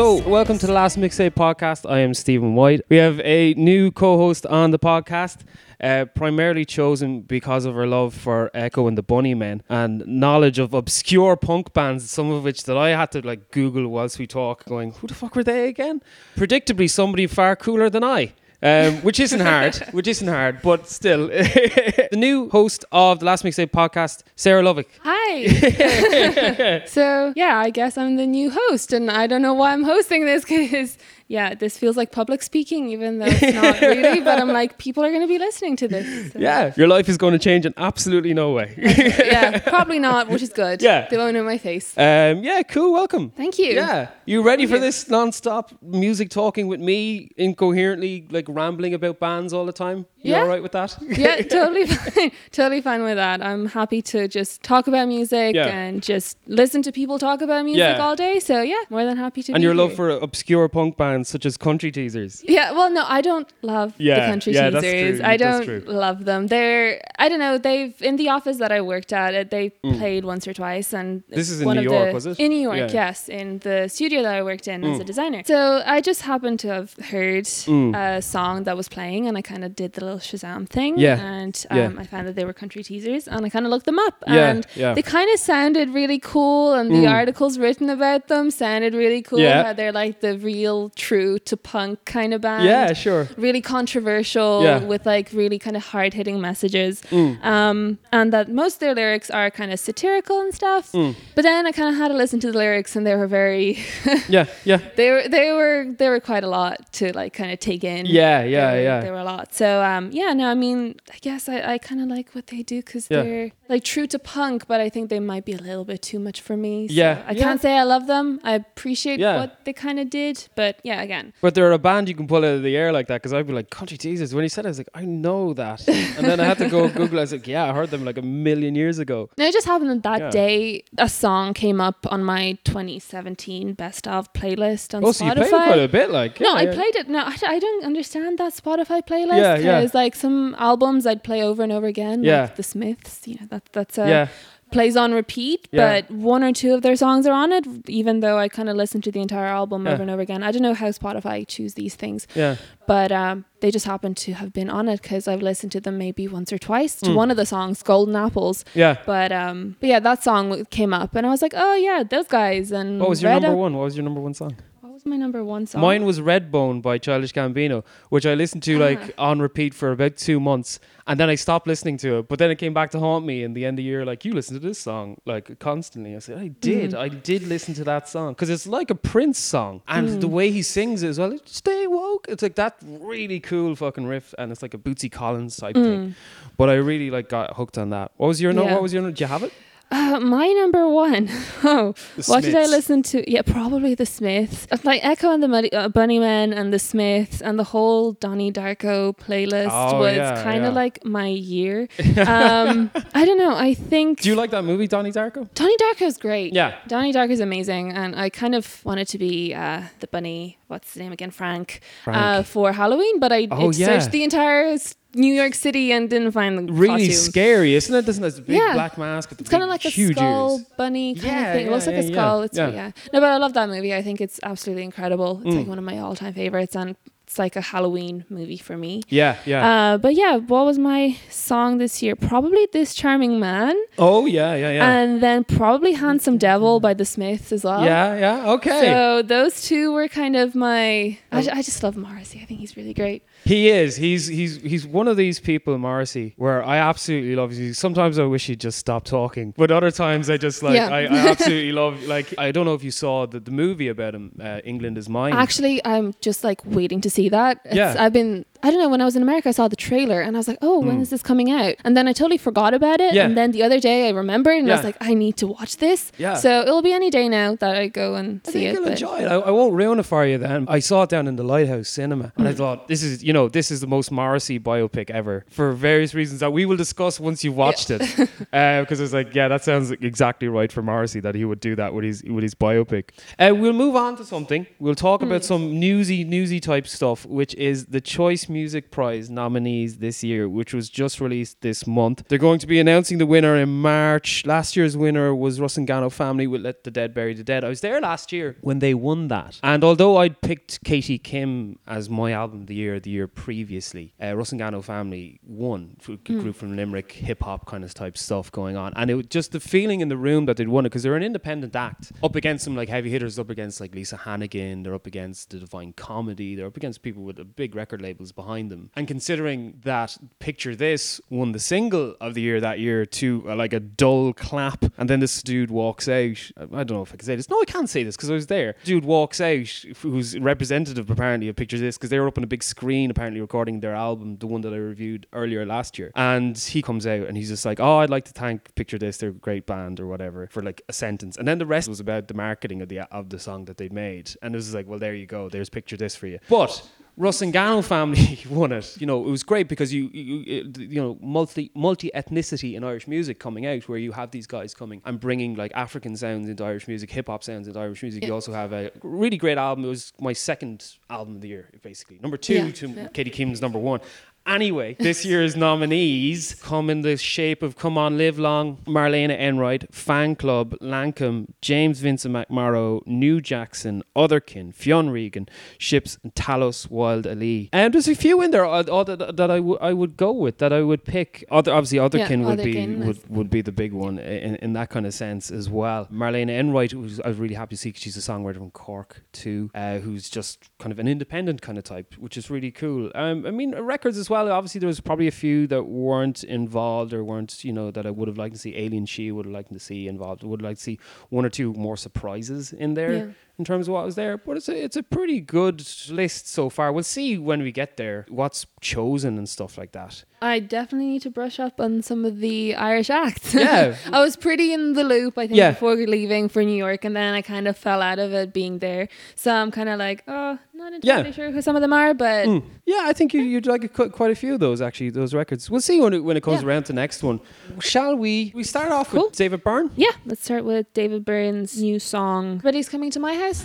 So, welcome to the last mixtape podcast. I am Stephen White. We have a new co-host on the podcast, uh, primarily chosen because of her love for Echo and the Bunnymen and knowledge of obscure punk bands, some of which that I had to like Google whilst we talk, going, "Who the fuck were they again?" Predictably, somebody far cooler than I. Um, which isn't hard, which isn't hard, but still. the new host of the Last Mixtape podcast, Sara Lovic. Hi. so, yeah, I guess I'm the new host, and I don't know why I'm hosting this because yeah, this feels like public speaking, even though it's not really. But I'm like, people are going to be listening to this. So. Yeah, your life is going to change in absolutely no way. yeah, probably not, which is good. Yeah, they won't know my face. Um, yeah, cool. Welcome. Thank you. Yeah, you ready Thank for you. this non-stop music talking with me, incoherently like rambling about bands all the time? You yeah. all right with that? yeah, totally fine. totally fine with that. I'm happy to just talk about music yeah. and just listen to people talk about music yeah. all day. So yeah, more than happy to. And your here. love for obscure punk bands such as country teasers. Yeah, well, no, I don't love yeah, the country yeah, teasers. I don't love them. They're, I don't know. They've in the office that I worked at, they mm. played once or twice, and this is in New York, the, was it? In New York, yes, in the studio that I worked in mm. as a designer. So I just happened to have heard mm. a song that was playing, and I kind of did the little Shazam thing. Yeah, and um, I found that they were country teasers, and I kind of looked them up, and they kind of sounded really cool, and the mm. articles written about them sounded really cool. Yeah, they're like the real true to punk kind of band. Yeah, sure. Really controversial yeah. with like really kind of hard hitting messages. Mm. Um, and that most of their lyrics are kind of satirical and stuff. Mm. But then I kind of had to listen to the lyrics and they were very Yeah, yeah. They were they were they were quite a lot to like kind of take in. Yeah, yeah, they were, yeah. They were a lot. So um Um, yeah, no, I mean, I guess I, I kind of like what they do cuz yeah. they're like true to punk, but I think they might be a little bit too much for me. So yeah. I can't say I love them. I appreciate yeah. what they kind of did, but yeah, again. But they're a band you can pull out of the air like that because I'd be like, Country Teasers. When he said it, I was like, I know that. and then I had to go Google. I was like, yeah, I heard them like a million years ago. No, it just happened that that yeah. day a song came up on my 2017 best of playlist on oh, Spotify. so you played quite a bit, like. No, yeah, I played it. No, I, I don't understand that Spotify playlist. Yeah, yeah. like some albums I'd play over and over again. Yeah. Like The Smiths, you know, that, that's a. Yeah plays on repeat, yeah. but one or two of their songs are on it, even though I kind of listen to the entire album yeah. over and over again. I don't know how Spotify choose these things. Yeah. But um, they just happen to have been on it because I've listened to them maybe once or twice to mm. one of the songs, Golden Apples. Yeah. But um, but yeah, that song came up and I was like, oh yeah, those guys. And what was your Red number one? What was your number one song? Was my number one song? Mine was Redbone by Childish Gambino, which I listened to like uh-huh. on repeat for about two months, and then I stopped listening to it. But then it came back to haunt me in the end of the year. Like you listen to this song like constantly. I said I did. Mm. I did listen to that song because it's like a Prince song, and mm. the way he sings it as well. Stay woke. It's like that really cool fucking riff, and it's like a Bootsy Collins type mm. thing. But I really like got hooked on that. What was your no? Yeah. What was your? Do you have it? Uh, my number one. Oh, the what Smiths. did I listen to? Yeah, probably the Smiths. Like Echo and the Muddy, uh, Bunnymen and the Smiths and the whole Donnie Darko playlist oh, was yeah, kind of yeah. like my year. Um, I don't know. I think. Do you like that movie, Donnie Darko? Donnie Darko is great. Yeah. Donnie Darko is amazing, and I kind of wanted to be uh, the bunny. What's his name again? Frank. Frank. Uh, for Halloween, but I oh, searched the entire New York City and didn't find the really scary, isn't it? Doesn't it? This big yeah. black mask. With it's kind of like a skull ears. bunny kind yeah, of thing. Yeah, it looks like a skull. It's yeah. yeah. No, but I love that movie. I think it's absolutely incredible. It's mm. like one of my all-time favorites, and it's like a Halloween movie for me. Yeah, yeah. Uh, but yeah, what was my song this year? Probably "This Charming Man." Oh yeah, yeah, yeah. And then probably "Handsome Devil" by the Smiths as well. Yeah, yeah. Okay. So those two were kind of my. I, I just love Morrissey. I think he's really great. He is. He's he's he's one of these people, Morrissey, where I absolutely love. You. Sometimes I wish he'd just stop talking, but other times I just like yeah. I, I, absolutely love. Like I don't know if you saw the, the movie about him, uh, England is mine. Actually, I'm just like waiting to see that. It's, yeah, I've been I don't know, when I was in America, I saw the trailer and I was like, oh, when mm. is this coming out? And then I totally forgot about it. Yeah. And then the other day I remembered and yeah. I was like, I need to watch this. Yeah. So it'll be any day now that I go and I see it. You'll enjoy it. I, I, won't ruin it for you then. I saw it down in the Lighthouse Cinema and mm. I thought, this is, you know, this is the most Morrissey biopic ever for various reasons that we will discuss once you've watched yeah. it. Because uh, it's like, yeah, that sounds exactly right for Morrissey that he would do that with his, with his biopic. Uh, we'll move on to something. We'll talk mm. about some newsy, newsy type stuff, which is the Choice Music Prize nominees this year, which was just released this month. They're going to be announcing the winner in March. Last year's winner was Rusangano Family with Let the Dead Bury the Dead. I was there last year when they won that. And although I'd picked Katie Kim as my album of the year the year previously, uh, Rusangano Family won. A mm. group from Limerick, hip hop kind of type stuff going on. And it was just the feeling in the room that they'd won it because they're an independent act up against some like heavy hitters, up against like Lisa Hannigan, they're up against the Divine Comedy, they're up against people with big record labels behind them. And considering that Picture This won the single of the year that year to uh, like a dull clap, and then this dude walks out. I don't know if I can say this. No, I can't say this because I was there. Dude walks out, who's representative apparently of Picture This because they were up on a big screen apparently recording their album, the one that I reviewed earlier last year. And he comes out and he's just like, "Oh, I'd like to thank Picture This, they're a great band or whatever," for like a sentence, and then the rest was about the marketing of the of the song that they made, and it was like, "Well, there you go. There's Picture This for you." But Rusangano family won it. You know, it was great because you you, you know multi multi ethnicity in Irish music coming out, where you have these guys coming and bringing like African sounds into Irish music, hip hop sounds into Irish music. Yeah. You also have a really great album. It was my second album of the year, basically number two yeah. to yeah. Katie Kim's number one. Anyway, this year's nominees come in the shape of Come On Live Long, Marlene Enright, Fangclub, Lankum, James Vincent McMorrow, New Jackson, Otherkin, Fionn Regan, Ships, and Talos Wild Alee. And there's a few in there uh, uh, that, that I, w- I would go with, that I would pick. Other, obviously, Otherkin yeah, would Otherkin be would, would be the big one in, in that kind of sense as well. Marlene Enright, who's I was really happy to see because she's a songwriter from Cork too, uh, who's just kind of an independent kind of type, which is really cool. Um, I mean, records as well. Obviously, there was probably a few that weren't involved or weren't, you know, that I would have liked to see. Alien She would have liked to see involved. Would like to see one or two more surprises in there. Yeah in terms of what was there. But it's a it's a pretty good list so far. We'll see when we get there what's chosen and stuff like that. I definitely need to brush up on some of the Irish acts. Yeah, I was pretty in the loop. I think yeah. before leaving for New York, and then I kind of fell out of it being there. So I'm kind of like, oh, not entirely yeah. sure who some of them are, but mm. yeah, I think you, you'd like quite a few of those actually. Those records. We'll see when it, when it comes yeah. around to next one. Shall we? We start off cool. with David Byrne. Yeah, let's start with David Byrne's new song. But he's coming to my house.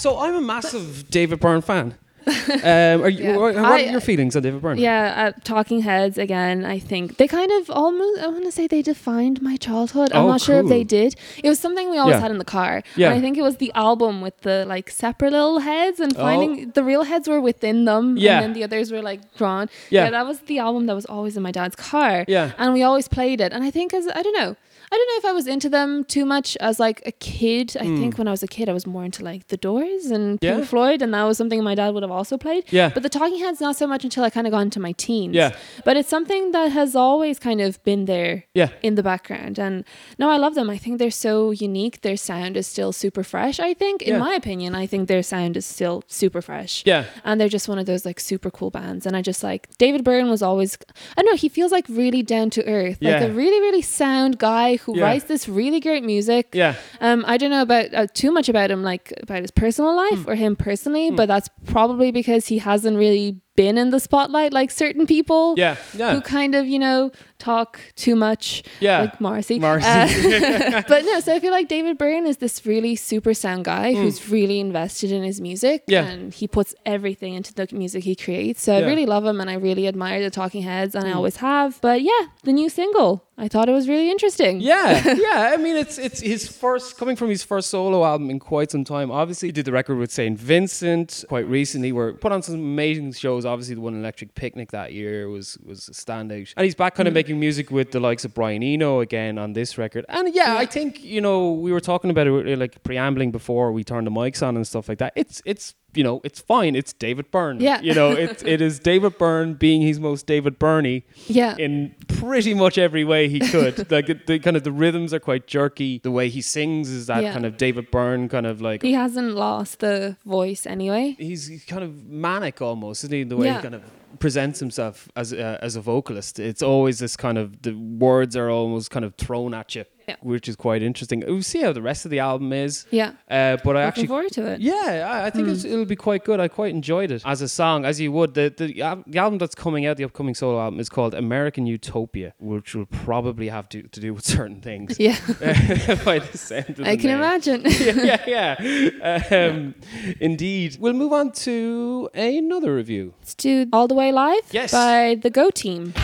So I'm a massive David Byrne fan. um, are you, yeah. what, are your feelings on David Byrne? Yeah, uh, Talking Heads again. I think they kind of almost. I want to say they defined my childhood. I'm oh, not cool. sure if they did. It was something we always yeah. had in the car. Yeah. And I think it was the album with the like separate little heads and finding oh. the real heads were within them. Yeah. And then the others were like drawn. Yeah. yeah. That was the album that was always in my dad's car. Yeah. And we always played it. And I think as I don't know I don't know if I was into them too much as like a kid. I mm. think when I was a kid, I was more into like the Doors and yeah. Pink Floyd, and that was something my dad would have also played. Yeah. But the Talking Heads not so much until I kind of got into my teens. Yeah. But it's something that has always kind of been there. Yeah. In the background, and no, I love them. I think they're so unique. Their sound is still super fresh. I think, in yeah. my opinion, I think their sound is still super fresh. Yeah. And they're just one of those like super cool bands. And I just like David Byrne was always. I don't know. He feels like really down to earth, like a really really sound guy who yeah. writes this really great music. Yeah. Um, I don't know about uh, too much about him, like about his personal life mm. or him personally, mm. but that's probably because he hasn't really been in the spotlight like certain people. Yeah. Yeah. Who kind of you know talk too much. Yeah. Like Marcy. Marcy. Uh, but no, so I feel like David Byrne is this really super sound guy mm. who's really invested in his music. Yeah. And he puts everything into the music he creates. So yeah. I really love him and I really admire the Talking Heads and mm. I always have. But yeah, the new single. I thought it was really interesting. Yeah, yeah. I mean, it's it's his first coming from his first solo album in quite some time. Obviously, he did the record with Saint Vincent quite recently. We're put on some amazing shows. Obviously, the one Electric Picnic that year was was a standout, and he's back kind of mm. making making music with the likes of Brian Eno again on this record. And yeah, yeah, I think you know we were talking about it like preambling before we turned the mics on and stuff like that. It's it's you know it's fine. It's David Byrne. Yeah, you know it it is David Byrne being his most David Byrne. Yeah, in pretty much every way he could. like it, the kind of the rhythms are quite jerky. The way he sings is that yeah. kind of David Byrne kind of like he hasn't lost the voice anyway. He's, he's kind of manic almost, isn't he? The way yeah. he kind of presents himself as a, as a vocalist. It's always this kind of the words are almost kind of thrown at you yeah. which is quite interesting. We'll see how the rest of the album is. Yeah. Uh, but I Looking actually forward to it. Yeah, I, I think mm. it'll be quite good. I quite enjoyed it as a song, as you would. The, the the album that's coming out, the upcoming solo album, is called American Utopia, which will probably have to, to do with certain things. Yeah. by the sound of I can name. imagine. yeah, yeah, yeah. Um, indeed. We'll move on to another review. Let's do All the Way Live yes. by the Go Team.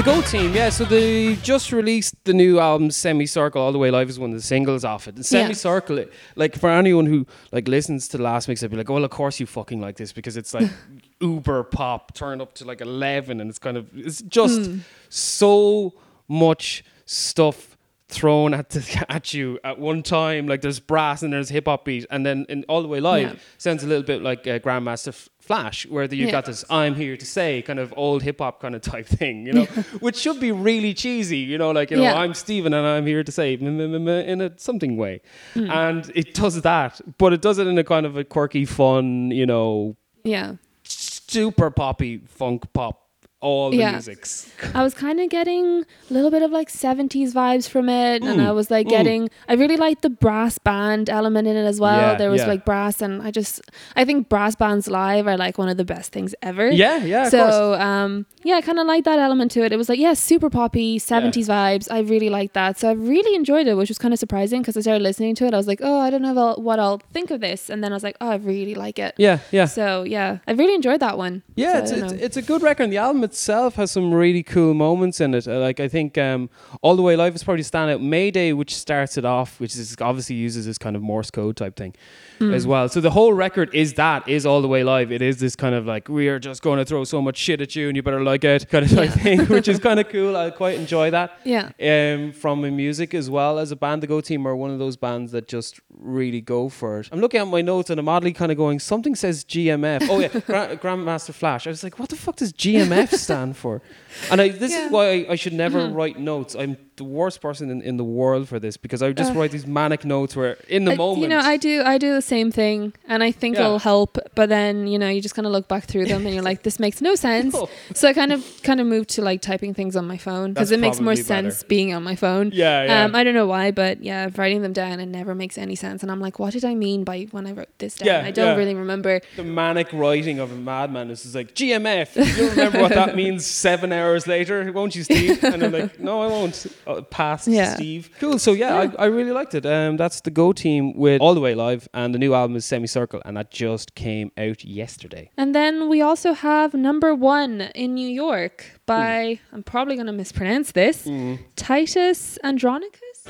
The Go Team, yeah. So they just released the new album Semicircle. All the Way Live is one of the singles off it. And Semicircle, yeah. like for anyone who like listens to the last mix, I'd be like, oh, well, of course you fucking like this because it's like uber pop turned up to like eleven, and it's kind of it's just mm. so much stuff thrown at the, at you at one time. Like there's brass and there's hip hop beat, and then in all the way live yeah. sounds a little bit like uh, Grandmaster Flash, where you yeah. got this "I'm here to say" kind of old hip hop kind of type thing, you know, which should be really cheesy, you know, like you know, yeah. I'm Steven and I'm here to say in a something way, mm. and it does that, but it does it in a kind of a quirky, fun, you know, yeah, super poppy funk pop all the yeah. musics. I was kind of getting a little bit of like 70s vibes from it. Mm. And I was like getting. I really liked the brass band element in it as well. Yeah, there was yeah. like brass, and I just, I think brass bands live are like one of the best things ever. Yeah, yeah. So, um, yeah, I kind of like that element to it. It was like, yeah, super poppy, 70s vibes. I really liked that. So I really enjoyed it, which was kind of surprising because I started listening to it. I was like, oh, I don't know what I'll think of this. And then I was like, oh, I really like it. Yeah, yeah. So, yeah, I really enjoyed that one. Yeah, so, it's, it's, it's, a good record. In the album itself has some really cool moments in it. Uh, like I think um, All the Way Live is probably standout. Mayday, which starts it off, which is obviously uses this kind of Morse code type thing mm. as well. So the whole record is that is All the Way Live. It is this kind of like we are just going to throw so much shit at you and you better like it kind of yeah. thing, which is kind of cool. I quite enjoy that. Yeah. Um, from a music as well as a band, the Go Team are one of those bands that just really go for it. I'm looking at my notes and I'm oddly kind of going. Something says GMF. Oh yeah, Grandmaster Flash. I was like, what the fuck does GMF stand for? And I, this yeah. is why I, I should never mm-hmm. write notes. I'm the worst person in, in the world for this because I just uh, write these manic notes where in the moment. You know, I do I do the same thing, and I think yeah. it'll help. But then you know, you just kind of look back through them and you're like, this makes no sense. no. So I kind of kind of moved to like typing things on my phone because it makes more better. sense being on my phone. Yeah, yeah. Um, I don't know why, but yeah, writing them down it never makes any sense, and I'm like, what did I mean by when I wrote this down? Yeah, I don't yeah. really remember. The manic writing of a madman is like GMF. You remember what that means seven hours later, won't you, Steve? And I'm like, no, I won't. Uh, pass. Yeah yeah. Steve. Cool. So yeah, yeah. I, I really liked it. Um, that's the Go Team with All the Way Live, and the new album is Semicircle, and that just came out yesterday. And then we also have number one in New York by mm. I'm probably going to mispronounce this mm. Titus Andronicus.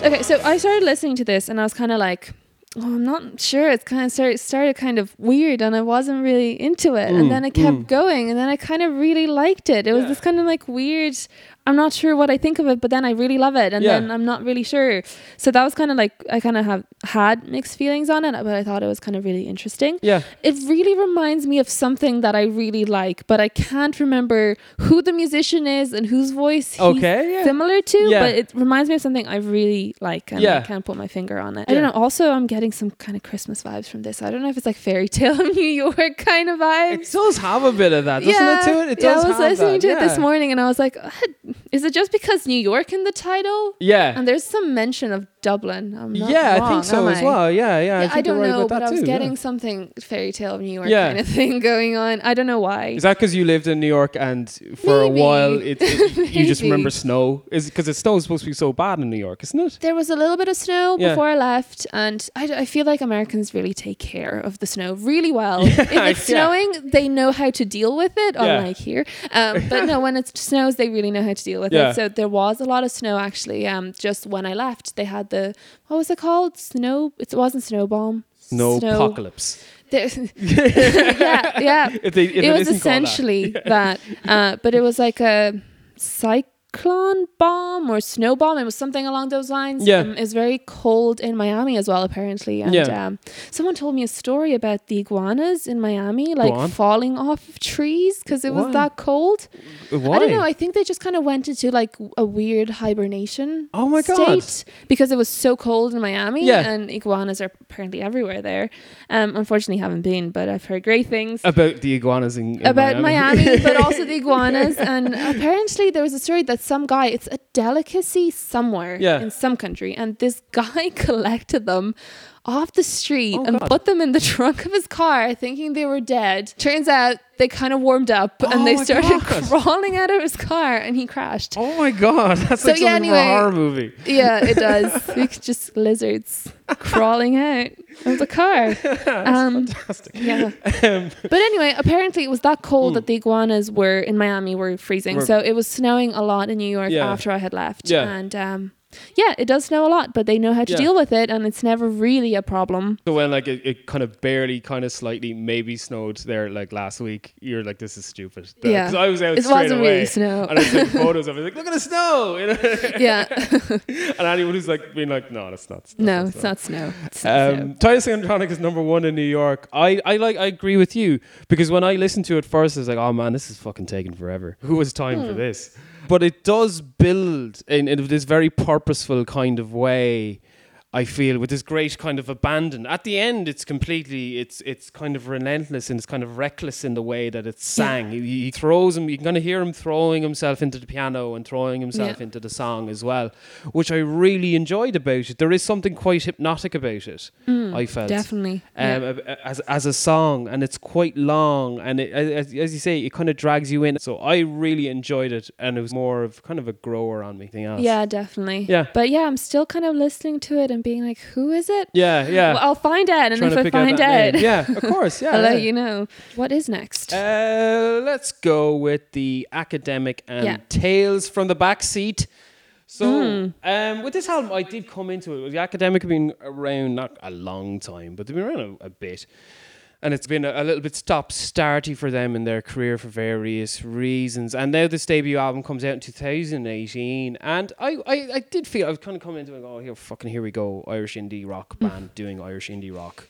Okay, so I started listening to this and I was kind of like, oh, I'm not sure. It's kind of started, started kind of weird and I wasn't really into it. Mm, and then it kept mm. going and then I kind of really liked it. It was yeah. this kind of like weird I'm not sure what I think of it, but then I really love it, and yeah. then I'm not really sure. So that was kind of like I kind of have had mixed feelings on it, but I thought it was kind of really interesting. Yeah, it really reminds me of something that I really like, but I can't remember who the musician is and whose voice okay, yeah. similar to. Yeah. But it reminds me of something I really like, and yeah. I can't put my finger on it. I don't know. Also, I'm getting some kind of Christmas vibes from this. I don't know if it's like fairy tale New York kind of vibes. It does have a bit of that, doesn't yeah. it? To it, it does. Yeah, I was listening that. to it this morning, and I was like, is it just because New York in the title? Yeah. And there's some mention of Dublin. yeah, wrong, I think so as well. Yeah, yeah. yeah I, I, don't right know, but I was too, getting yeah. something fairy tale of New York yeah. kind of thing going on. I don't know why. Is that because you lived in New York and for Maybe. a while it, it you just remember snow? Is because the snow is supposed to be so bad in New York, isn't it? There was a little bit of snow before I left, and I, I feel like Americans really take care of the snow really well. if it's snowing, they know how to deal with it, unlike here. Um, but no, when it snows, they really know how to deal with it. So there was a lot of snow actually. Um, just when I left, they had the what was it called? Snow. It wasn't snow bomb. Snow apocalypse. yeah, yeah. If they, if it, it was essentially that, that uh, but it was like a cyclone cyclone bomb or snow bomb. It was something along those lines. Yeah. Um, it's very cold in Miami as well, apparently. And Yeah. um, someone told me a story about the iguanas in Miami, like falling off of trees because it was that cold. Why? I don't know. I think they just kind of went into like a weird hibernation. Oh my God. state because it was so cold in Miami. Yeah. And iguanas are apparently everywhere there. Um, unfortunately, haven't been, but I've heard great things about the iguanas in, in about Miami, Miami, but also the iguanas. And apparently, there was a story that some guy, it's a delicacy somewhere Yeah. in some country, and this guy collected them off the street Oh, and God. put them in the trunk of his car, thinking they were dead. Turns out they kind of warmed up Oh and they started God. crawling out of his car, and he crashed. Oh my god, that's So, like yeah, something a anyway. horror movie. Yeah, it does. It's just lizards crawling out of the car. Um, Fantastic. yeah. Um, But anyway, apparently it was that cold that the iguanas were in Miami were freezing. Hmm. Were- so it was snowing a lot in New York Yeah. after I had left. Yeah. And um, yeah, it does snow a lot, but they know how to Yeah. deal with it, and it's never really a problem. so when like it, it kind of barely, kind of slightly, maybe snowed there like last week, you're like, this is stupid. Yeah. Because I was out It straight wasn't away, really snow. and I took photos of it. Like, look at the snow. You know? yeah. and anyone who's like being like, no, that's not. That's no, not it's snow." not snow. It's not snow. Um, Titus Andronicus number one in New York. I, I like I agree with you because when I listened to it first, I was like, oh man, this is fucking taking forever. Who has time Hmm. for this? But it does build in, in this very purposeful kind of way. I feel with this great kind of abandon. At the end, it's completely, it's it's kind of relentless and it's kind of reckless in the way that it's sang. He, he throws him. You can kind of hear him throwing himself into the piano and throwing himself Yeah. into the song as well, which I really enjoyed about it. There is something quite hypnotic about it. I felt Definitely. um, yeah. as as a song, and it's quite long, and it, as, as you say, it kind of drags you in. So I really enjoyed it, and it was more of kind of a grower on me. Anything else? yeah, definitely. Yeah. But yeah, I'm still kind of listening to it and being like, who is it? yeah, yeah. Well, I'll find Ed, And Trying if I find Ed, name. yeah, of course, yeah. I'll yeah. let you know. What is next? Uh, let's go with the academic and Yeah. tales from the back seat. So, Hmm. um, with this album, I did come into it. The academic have been around not a long time, but they've been around a, a bit. And it's been a, a little bit stop starty for them in their career for various reasons. And now this debut album comes out in 2018. And I, I, I did feel, I was kind of coming into it, oh, here, fucking here we go. Irish indie rock band doing Irish indie rock.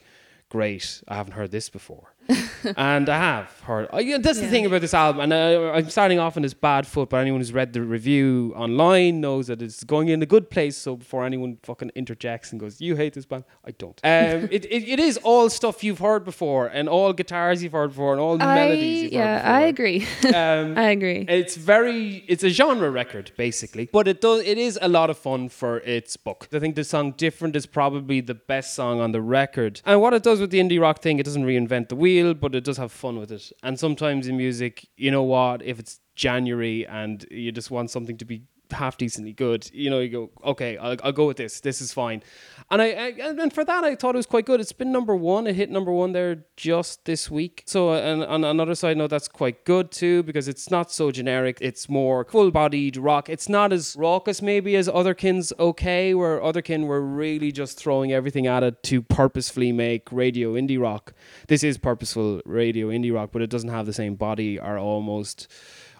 Great. I haven't heard this before. and I have heard. I, yeah, that's the thing about this album. And uh, I'm starting off on this bad foot, but anyone who's read the review online knows that it's going in a good place. So before anyone fucking interjects and goes, "You hate this band," I don't. Um, it, it, it is all stuff you've heard before, and all guitars you've heard before, and all I, melodies you've yeah, heard before. I agree. Um, I agree. it's very it's a genre record basically, but it does it is a lot of fun for its book. I think the song "Different" is probably the best song on the record. And what it does with the indie rock thing, it doesn't reinvent the wheel, but it does have fun with it. And sometimes in music, you know what? If it's January and you just want something to be half decently good, you know, you go, okay, I'll, I'll go with this. This is fine. And I, I and for that, I thought it was quite good. It's been number one. It hit number one there just this week. So, and on another side note, that's quite good too because it's not so generic. It's more full-bodied rock. It's not as raucous maybe as Otherkin's OK, where Otherkin were really just throwing everything at it to purposefully make radio indie rock. This is purposeful radio indie rock, but it doesn't have the same body or almost.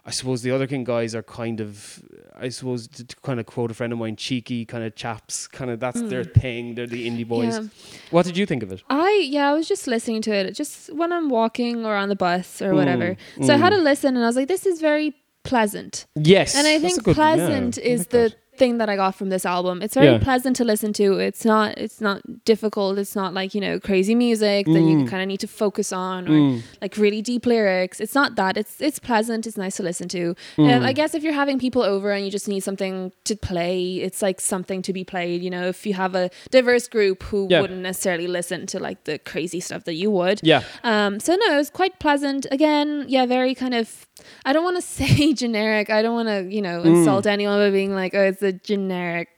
I suppose the Otherkin guys are kind of, I suppose, to, to kind of quote a friend of mine, cheeky kind of chaps. Kind of that's their thing. They're the indie boys. Hmm. Yeah. What did you think of it? I yeah, I was just listening to it just when I'm walking or on the bus Mm, or whatever. So I had a listen and I was like, this is very pleasant. Yes, And I think yeah, pleasant I is like the that. Thing that I got from this album. It's very Yeah. pleasant to listen to. It's not it's not difficult. It's not like, you know, crazy music that Mm. you kind of need to focus on or like really deep lyrics. It's not that. It's it's pleasant. It's nice to listen to. Mm. Um, I guess if you're having people over and you just need something to play, it's like something to be played, you know, if you have a diverse group who Yeah. wouldn't necessarily listen to like the crazy stuff that you would. Yeah, Um, so no, it was quite pleasant. Again, yeah, very kind of. I don't want to say generic. I don't want to, you know, insult anyone by being like, "Oh, it's generic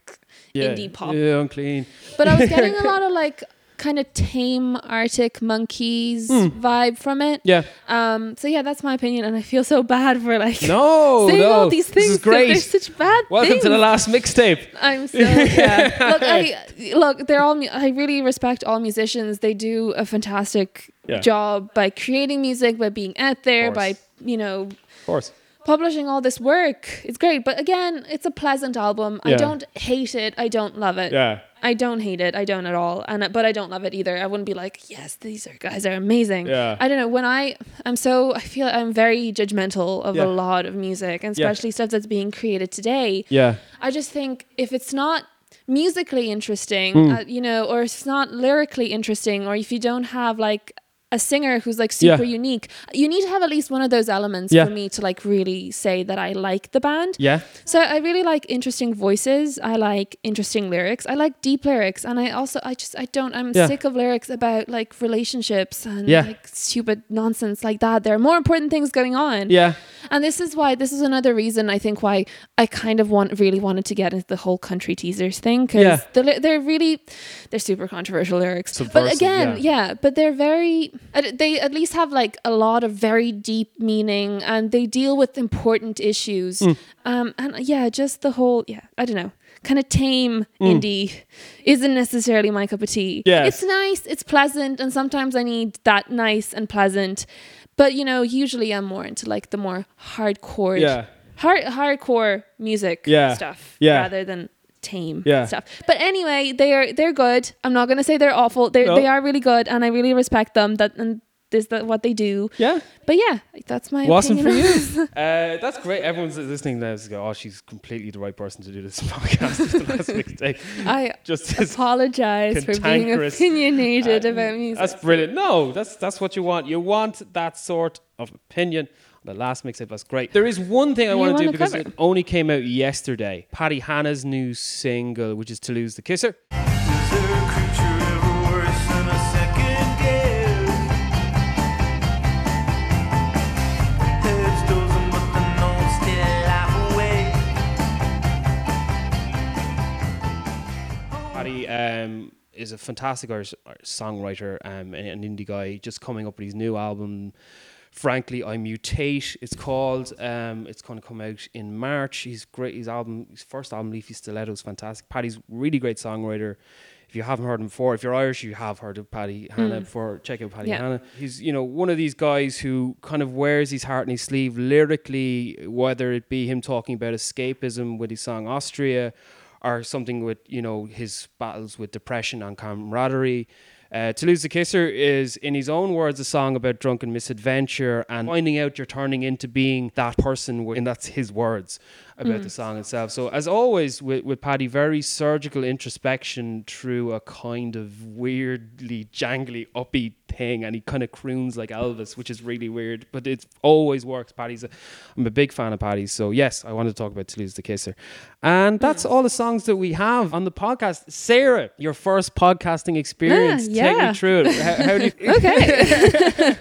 yeah, indie pop." Yeah, unclean. But I was getting a lot of like kind of tame Arctic Monkeys vibe from it. Yeah. Um. So yeah, that's my opinion, and I feel so bad for like No, saying no. all these things. This is great. They're such bad Welcome things. to the last mixtape. I'm so yeah. look, I look. They're all. I really respect all musicians. They do a fantastic Yeah. job by creating music, by being out there, by you know Of course. Publishing all this work. It's great, but again, it's a pleasant album. Yeah. I don't hate it. I don't love it. Yeah. I don't hate it. I don't at all. And but I don't love it either. I wouldn't be like, yes, these are guys are amazing. Yeah. I don't know. When I I'm so I feel I'm very judgmental of yeah. a lot of music, and especially yeah. stuff that's being created today. Yeah. I just think if it's not musically interesting, mm. uh, you know, or it's not lyrically interesting, or if you don't have like a singer who's like super yeah. unique. You need to have at least one of those elements yeah. for me to like really say that I like the band. Yeah. So I really like interesting voices. I like interesting lyrics. I like deep lyrics, and I also I just I don't I'm yeah. sick of lyrics about like relationships and like stupid nonsense like that. There are more important things going on. Yeah. And this is why this is another reason I think why I kind of want really wanted to get into the whole country teasers thing because they're, they're really they're super controversial lyrics. Subversive, but again, yeah, but they're very they at least have like a lot of very deep meaning and they deal with important issues. Mm. Um, and yeah, just the whole, yeah, I don't know, kind of tame mm. indie isn't necessarily my cup of tea. Yes. It's nice, it's pleasant, and sometimes I need that nice and pleasant. But you know, usually I'm more into like the more hardcore, yeah. hard hardcore music yeah. stuff, yeah. rather than tame yeah. stuff. But anyway, they are they're good. I'm not gonna say they're awful. They no. they are really good, and I really respect them. That and is that what they do. Yeah. But yeah, that's my Wasn't opinion. for you. uh, that's great. Everyone's listening now is go, oh, she's completely the right person to do this podcast. I just apologize for being opinionated uh, about music. That's brilliant. No, that's that's what you want. You want that sort of opinion the last mixtape was great. There is one thing I want to do because it only came out yesterday. Paddy Hanna's new single, which is "To Lose the Kisser." Paddy um, is a fantastic Irish songwriter um, and an indie guy, just coming up with his new album frankly, I mutate. It's called. Um, it's going to come out in March. He's great. His album, his first album, Leafy Stiletto, is fantastic. Paddy's really great songwriter. If you haven't heard him before, if you're Irish, you have heard of Paddy mm. Hanna before. Check out Paddy yeah. Hanna. He's you know one of these guys who kind of wears his heart in his sleeve lyrically, whether it be him talking about escapism with his song Austria, or something with you know his battles with depression and camaraderie. Uh, to Lose the Kisser is, in his own words, a song about drunken misadventure and finding out you're turning into being that person, and that's his words about mm. the song itself. So, as always with, with Paddy, very surgical introspection through a kind of weirdly jangly, upbeat thing, and he kind of croons like Elvis, which is really weird, but it always works. Paddy's, a, I'm a big fan of Paddy's, so yes, I want to talk about To Lose the Kisser, and that's all the songs that we have on the podcast. Sara, your first podcasting experience, yeah, yeah. take me through it. How, how do you? okay.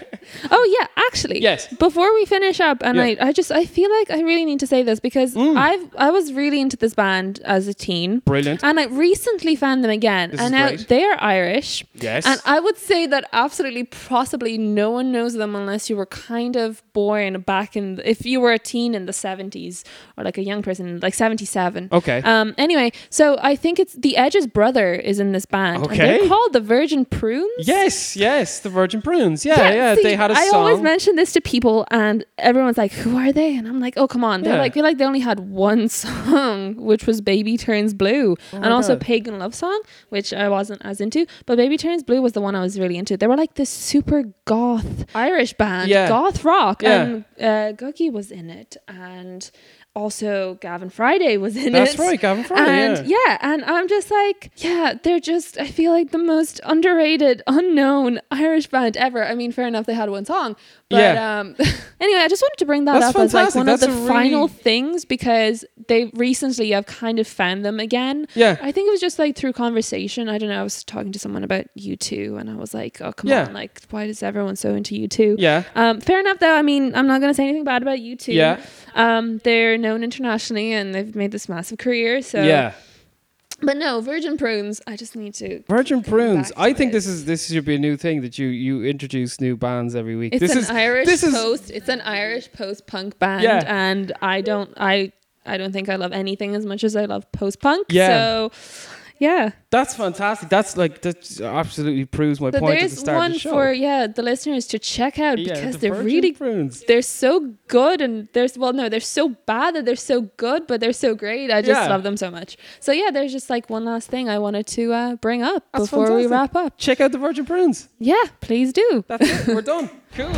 actually, yes. Before we finish up, and yeah. I, I just I feel like I really need to say this because mm. I've I was really into this band as a teen. Brilliant. And I recently found them again, this and now great. they're Irish. Yes. And I would say that absolutely, possibly, no one knows them unless you were kind of born back in the, if you were a teen in the seventies or like a young person like seventy seven. Okay. Um. Anyway, so I think it's the Edge's brother is in this band. Okay. they're called the Virgin Prunes. Yes. Yes. The Virgin Prunes. Yeah. Yeah. yeah. See, they had a I song. Always mention this to people, and everyone's like, "Who are they?" And I'm like, "Oh, come on." They're yeah. like, feel like they only had one song, which was "Baby Turns Blue," oh and also God. "Pagan Love Song," which I wasn't as into. But "Baby Turns Blue" was the one I was really into. They were like this super goth Irish band, yeah. goth rock, yeah. and uh, Guggi was in it, and also Gavin Friday was in That's it. That's right, Gavin Friday. And yeah. yeah, and I'm just like, yeah, they're just I feel like the most underrated, unknown Irish band ever. I mean, fair enough, they had one song. But yeah. um anyway, I just wanted to bring that That's up fantastic. as like one That's of the really... final things because they recently I've kind of found them again. Yeah. I think it was just like through conversation. I don't know, I was talking to someone about U2 and I was like, Oh come yeah. on, like why is everyone so into U2? Yeah. Um fair enough though, I mean I'm not gonna say anything bad about U2. Yeah. Um they're known internationally and they've made this massive career. So yeah. But no, virgin prunes. I just need to. Virgin prunes. I think it. this is this should be a new thing that you you introduce new bands every week. It's this an is, Irish this post. Is, it's an Irish post punk band, yeah. and I don't I I don't think I love anything as much as I love post punk. Yeah. So Yeah. That's fantastic. That's like that absolutely proves my so point at the one the for yeah the listeners to check out yeah, because the they're really prunes. they're so good and there's well no they're so bad that they're so good but they're so great. I just yeah. love them so much. So yeah, there's just like one last thing I wanted to uh, bring up That's before fantastic. we wrap up. Check out the virgin prunes. Yeah, please do. That's it. We're done. Cool.